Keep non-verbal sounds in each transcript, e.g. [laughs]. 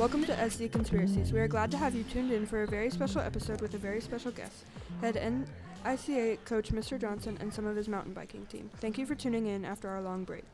welcome to SD Conspiracies. We are glad to have you tuned in for a very special episode with a very special guest, head NICA coach Mr. Johnson and some of his mountain biking team. Thank you for tuning in after our long break.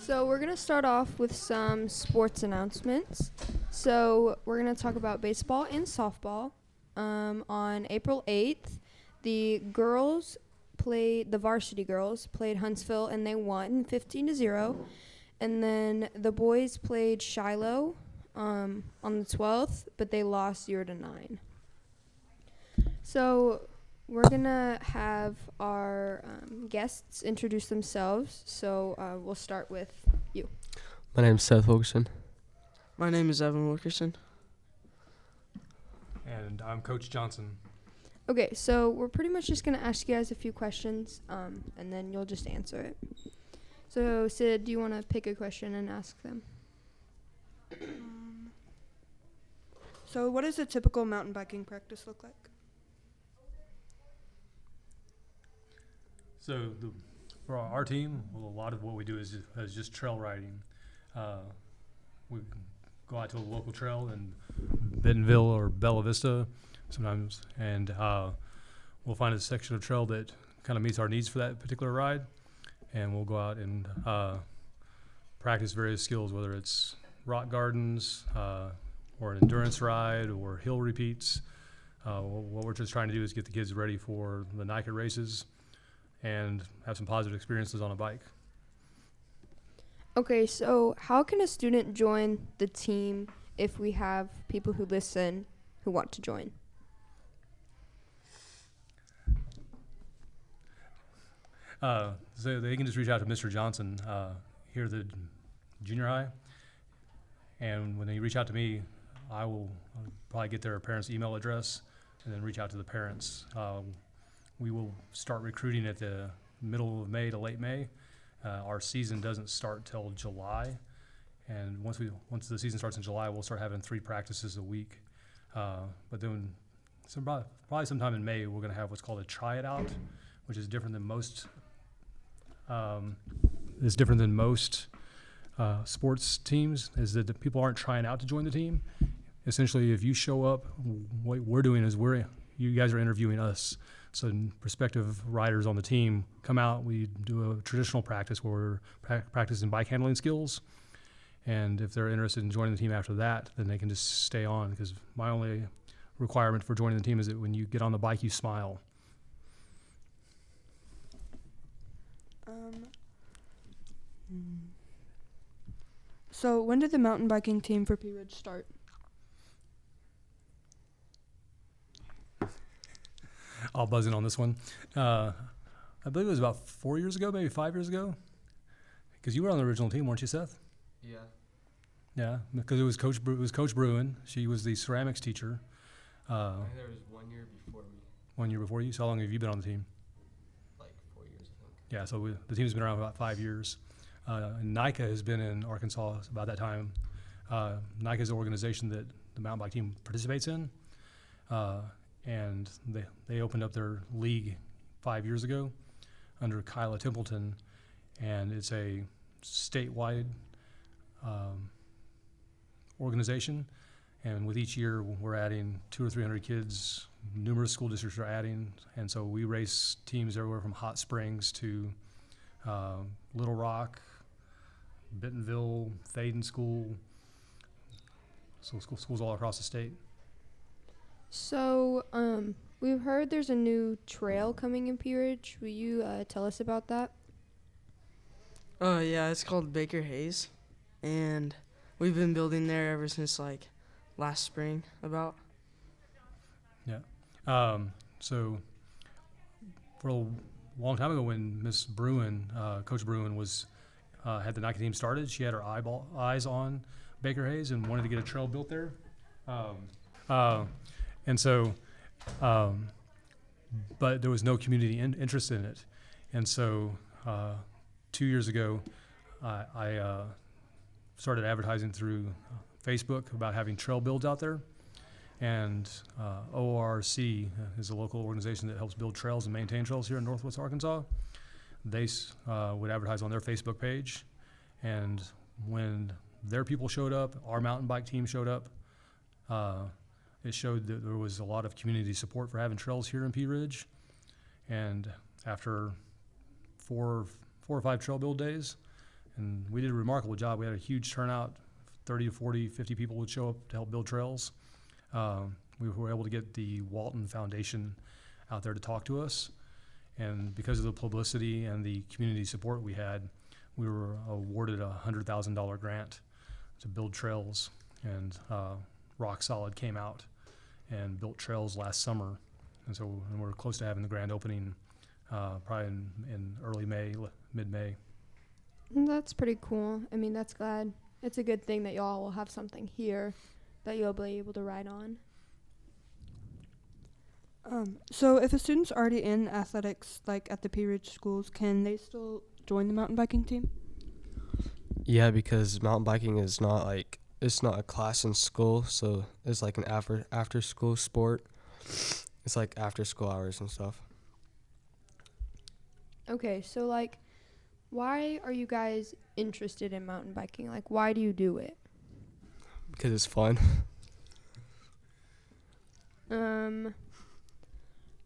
So, we're going to start off with some sports announcements. So, we're going to talk about baseball and softball. Um, on April 8th, the girls played, the varsity girls played Huntsville and they won 15 to 0. And then the boys played Shiloh um, on the 12th, but they lost 0 to 9. So, we're going to have our um, guests introduce themselves. So, uh, we'll start with you. My name is Seth Wilkerson. My name is Evan Wilkerson. And I'm Coach Johnson. Okay, so we're pretty much just going to ask you guys a few questions, um, and then you'll just answer it. So, Sid, do you want to pick a question and ask them? So, what does a typical mountain biking practice look like? So the, for our, team, well, a lot of what we do is is just trail riding. Uh, we go out to a local trail in Bentonville or Bella Vista sometimes, and uh, we'll find a section of trail that kind of meets our needs for that particular ride, and we'll go out and uh, practice various skills, whether it's rock gardens uh, or an endurance ride or hill repeats. Uh, what we're just trying to do is get the kids ready for the NICA races and have some positive experiences on a bike. Okay, so how can a student join the team if we have people who listen who want to join? Uh, so they can just reach out to Mr. Johnson uh, here at the junior high, and when they reach out to me, I will uh, probably get their parents' email address and then reach out to the parents. Uh, we will start recruiting at the middle of May to late May. Uh, our season doesn't start till July, and once we once the season starts in July, we'll start having three practices a week. Uh, but then, some, probably sometime in May, we're going to have what's called a try it out, which is different than most. Um, is different than most uh, sports teams. Is that the people aren't trying out to join the team. Essentially, if you show up, what we're doing is we're you guys are interviewing us. So prospective riders on the team come out. We do a traditional practice where we're pra- practicing bike handling skills. And if they're interested in joining the team after that, then they can just stay on. Because my only requirement for joining the team is that when you get on the bike, you smile. Um, so, when did the mountain biking team for Pea Ridge start? All buzzing on this one. Uh, I believe it was about four years ago, maybe five years ago. Because you were on the original team, weren't you, Seth? Yeah. Yeah, because it was Coach Bru- it was Coach Bruin. She was the ceramics teacher. Uh, there was one year before me, one year before you. So how long have you been on the team? like four years, I think. Yeah, so we, the team's been around about five years. Uh, and NICA has been in Arkansas about that time. Uh, NICA is the organization that the mountain bike team participates in, uh, and they they opened up their league five years ago under Kyla Templeton, and it's a statewide um, organization. And with each year, we're adding two or three hundred kids. Numerous school districts are adding, and so we race teams everywhere from Hot Springs to uh, Little Rock, Bentonville, Thaden School. So school, schools all across the state. So, um, we've heard there's a new trail coming in Pea Ridge. Will you uh, tell us about that? Oh yeah, it's called Baker Hayes, and we've been building there ever since like last spring. About Yeah. Um, so for a long time ago, when Miss Bruin, uh, Coach Bruin, was uh, had the NICA team started, she had her eyeball eyes on Baker Hayes and wanted to get a trail built there. Um, uh, and so, um, but there was no community in, interest in it, and so uh, two years ago, I, I uh, started advertising through Facebook about having trail builds out there and uh, ORC is a local organization that helps build trails and maintain trails here in Northwest Arkansas. They uh, would advertise on their Facebook page, and when their people showed up. Our mountain bike team showed up. Uh, it showed that there was a lot of community support for having trails here in Pea Ridge. And after four, four or five trail build days, and we did a remarkable job. We had a huge turnout 30 to 40, 50 people would show up to help build trails. Um, we were able to get the Walton Foundation out there to talk to us. And because of the publicity and the community support we had, we were awarded a $100,000 grant to build trails. And uh, Rock Solid came out and built trails last summer. And so and we're close to having the grand opening uh, probably in, in early May, mid May. That's pretty cool. I mean, that's glad. It's a good thing that y'all will have something here that you'll be able to ride on. Um, so if a student's already in athletics, like at the Pea Ridge schools, can they still join the mountain biking team? Yeah, because mountain biking is not like it's not a class in school, so it's like an after after school sport. It's like after school hours and stuff. Okay, so like, why are you guys interested in mountain biking? Like, why do you do it? Because it's fun. Um.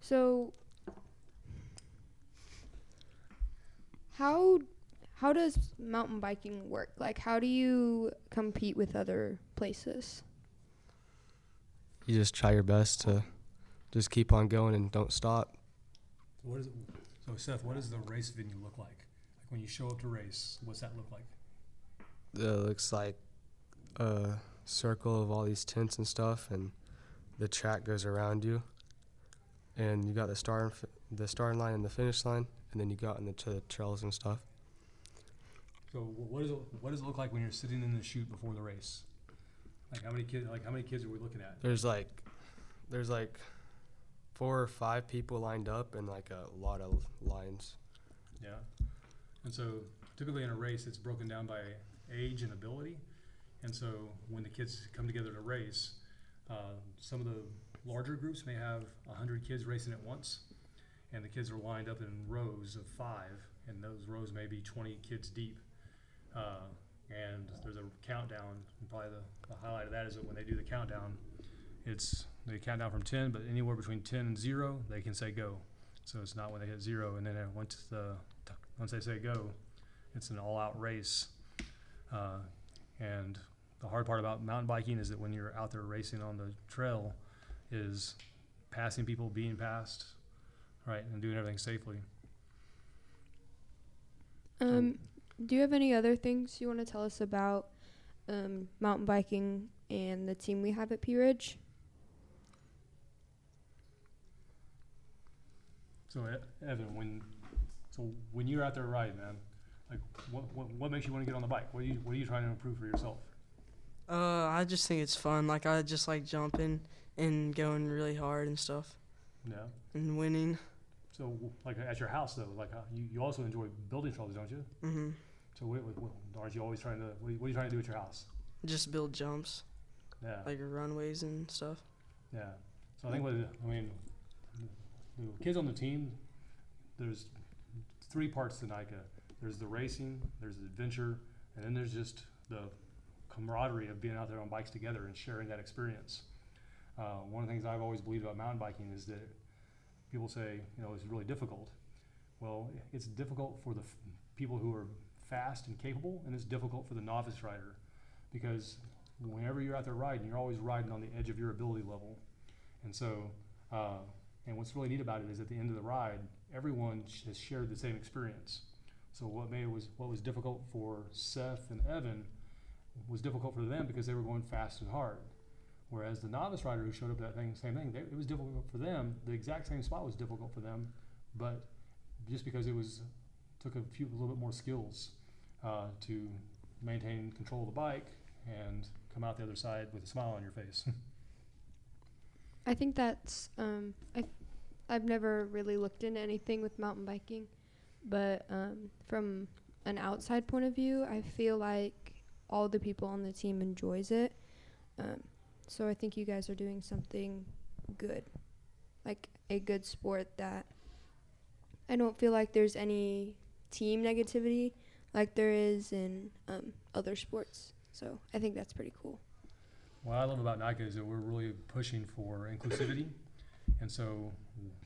So, how how does mountain biking work? Like, how do you compete with other places? You just try your best to just keep on going and don't stop. What is it, so Seth? What does the race venue look like? Like when you show up to race, what's that look like? Uh, it looks like a circle of all these tents and stuff, and the track goes around you. And you got the start, the starting line and the finish line, and then you go out into the trails and stuff. So wh- what does it what does it look like when you're sitting in the chute before the race? Like how many kids? Like how many kids are we looking at? There's like, there's like four or five people lined up, and like a lot of lines. Yeah. And so typically in a race, it's broken down by age and ability. And so when the kids come together to race, uh, some of the larger groups may have 100 kids racing at once. And the kids are lined up in rows of five, and those rows may be 20 kids deep. Uh, and there's a countdown. And probably the, the highlight of that is that when they do the countdown, it's they count down from 10, but anywhere between 10 and 0, they can say go. So it's not when they hit zero, and then uh, once the once they say go, it's an all-out race. Uh, and the hard part about mountain biking is that when you're out there racing on the trail, is passing people, being passed, right, and doing everything safely. Um, do you have any other things you want to tell us about um, mountain biking and the team we have at Pea Ridge? So Evan, when so when you're out there riding, man, like what what, what makes you want to get on the bike? What are you what are you trying to improve for yourself? Uh, I just think it's fun. Like I just like jumping and going really hard and stuff Yeah. and winning. So like at your house though, like uh, you, you also enjoy building trails, don't you? hmm So what, what, what, aren't you always trying to what are you, what are you trying to do at your house? Just build jumps, Yeah. like runways and stuff. Yeah. So I think what I mean, the kids on the team, there's three parts to NICA. There's the racing, there's the adventure, and then there's just the camaraderie of being out there on bikes together and sharing that experience. Uh, one of the things I've always believed about mountain biking is that people say, you know, it's really difficult. Well, it's difficult for the f- people who are fast and capable, and it's difficult for the novice rider because whenever you're out there riding, you're always riding on the edge of your ability level. And so, uh, and what's really neat about it is at the end of the ride, everyone has shared the same experience. So what made was what was difficult for Seth and Evan was difficult for them because they were going fast and hard. Whereas the novice rider who showed up that thing, same thing, they, it was difficult for them. The exact same spot was difficult for them, but just because it was took a few a little bit more skills uh, to maintain control of the bike and come out the other side with a smile on your face. [laughs] I think that's um, I I've never really looked into anything with mountain biking, but um, from an outside point of view, I feel like all the people on the team enjoys it. Um, so I think you guys are doing something good, like a good sport that I don't feel like there's any team negativity like there is in um, other sports. So I think that's pretty cool. What I love about NICA is that we're really pushing for inclusivity, and so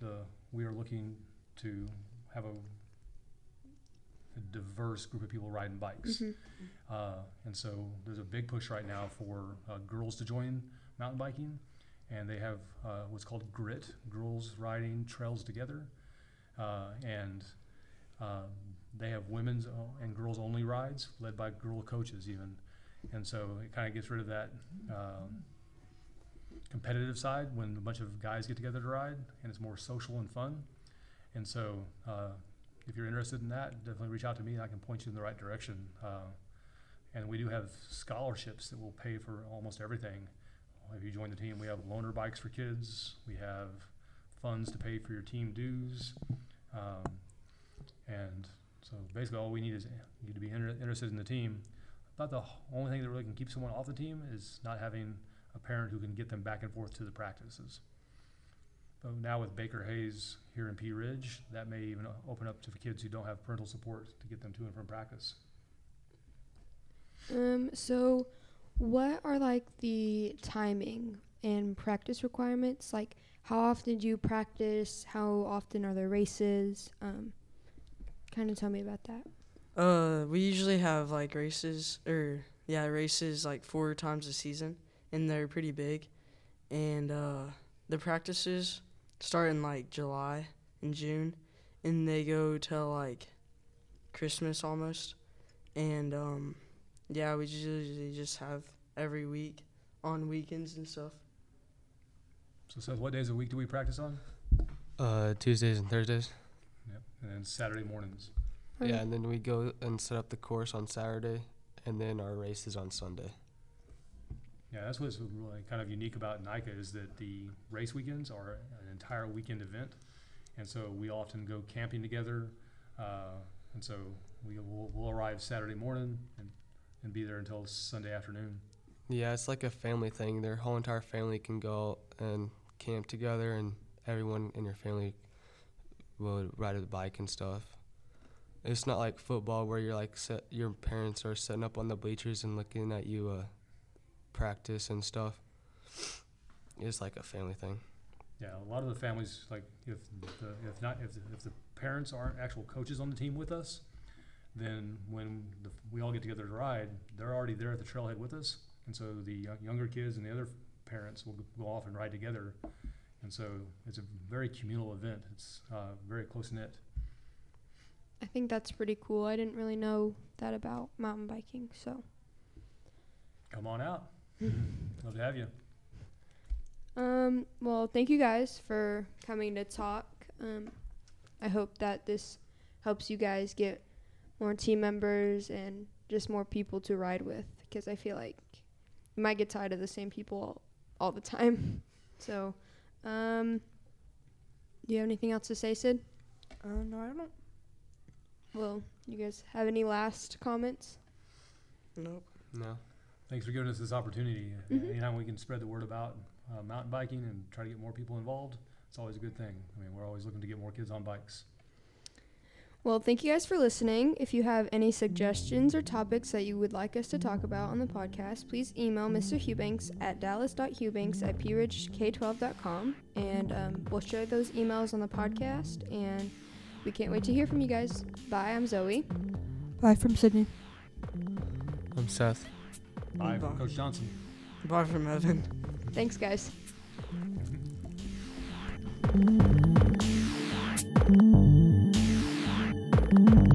the we are looking to have a, a diverse group of people riding bikes. Mhm. Uh, and so there's a big push right now for uh, girls to join mountain biking, and they have uh, what's called GRIT, Girls Riding Trails Together, uh, and um, they have women's and girls only rides led by girl coaches even, and so it kind of gets rid of that um, competitive side when a bunch of guys get together to ride, and it's more social and fun, and so. Uh, if you're interested in that, definitely reach out to me and I can point you in the right direction. Uh, and we do have scholarships that will pay for almost everything. If you join the team, we have loaner bikes for kids. We have funds to pay for your team dues. Um, and so basically, all we need is you need to be inter- interested in the team. About the only thing that really can keep someone off the team is not having a parent who can get them back and forth to the practices. But now with Baker Hayes here in Pea Ridge, that may even open up to kids who don't have parental support to get them to and from practice. Um, so what are like the timing and practice requirements? Like how often do you practice? How often are there races? Um, kind of tell me about that. Uh, we usually have like races or yeah, races like four times a season, and they're pretty big. And uh, the practices start in like July and June, and they go till like Christmas almost. And um, yeah, we usually just have every week on weekends and stuff. So, Seth, what days a week do we practice on? Uh, Tuesdays and Thursdays. Yep. And then Saturday mornings. Yeah, and then we go and set up the course on Saturday, and then our race is on Sunday. Yeah, that's what's really kind of unique about NICA is that the race weekends are an entire weekend event, and so we often go camping together, uh, and so we will we'll arrive Saturday morning and, and be there until Sunday afternoon. Yeah, it's like a family thing. Their whole entire family can go and camp together, and everyone in your family will ride a bike and stuff. It's not like football where you're like set, your parents are sitting up on the bleachers and looking at you uh, practice and stuff. It's like a family thing. Yeah, a lot of the families like if the if not if the, if the parents aren't actual coaches on the team with us, then when the, we all get together to ride, they're already there at the trailhead with us, and so the younger kids and the other parents will go off and ride together, and so it's a very communal event. It's uh, very close knit. I think that's pretty cool. I didn't really know that about mountain biking, so. Come on out, [laughs] love to have you. Um, well, thank you guys for coming to talk. Um, I hope that this helps you guys get more team members and just more people to ride with because I feel like you might get tired of the same people all, all the time. [laughs] So, um, do you have anything else to say, Sid? Uh, no, I don't. Well, you guys have any last comments? Nope. No. Thanks for giving us this opportunity. Mhm. Anytime we can spread the word about uh, mountain biking and try to get more people involved, it's always a good thing. I mean, we're always looking to get more kids on bikes. Well, thank you guys for listening. If you have any suggestions or topics that you would like us to talk about on the podcast, please email Mr. Hubanks at dallas.hubanks at pridgek12.com and um, we'll share those emails on the podcast. And we can't wait to hear from you guys. Bye, I'm Zoe. Bye from Sydney. I'm Seth. Bye, Bye. from Coach Johnson. Bye from Evan. Thanks, guys. [laughs] Mm-hmm.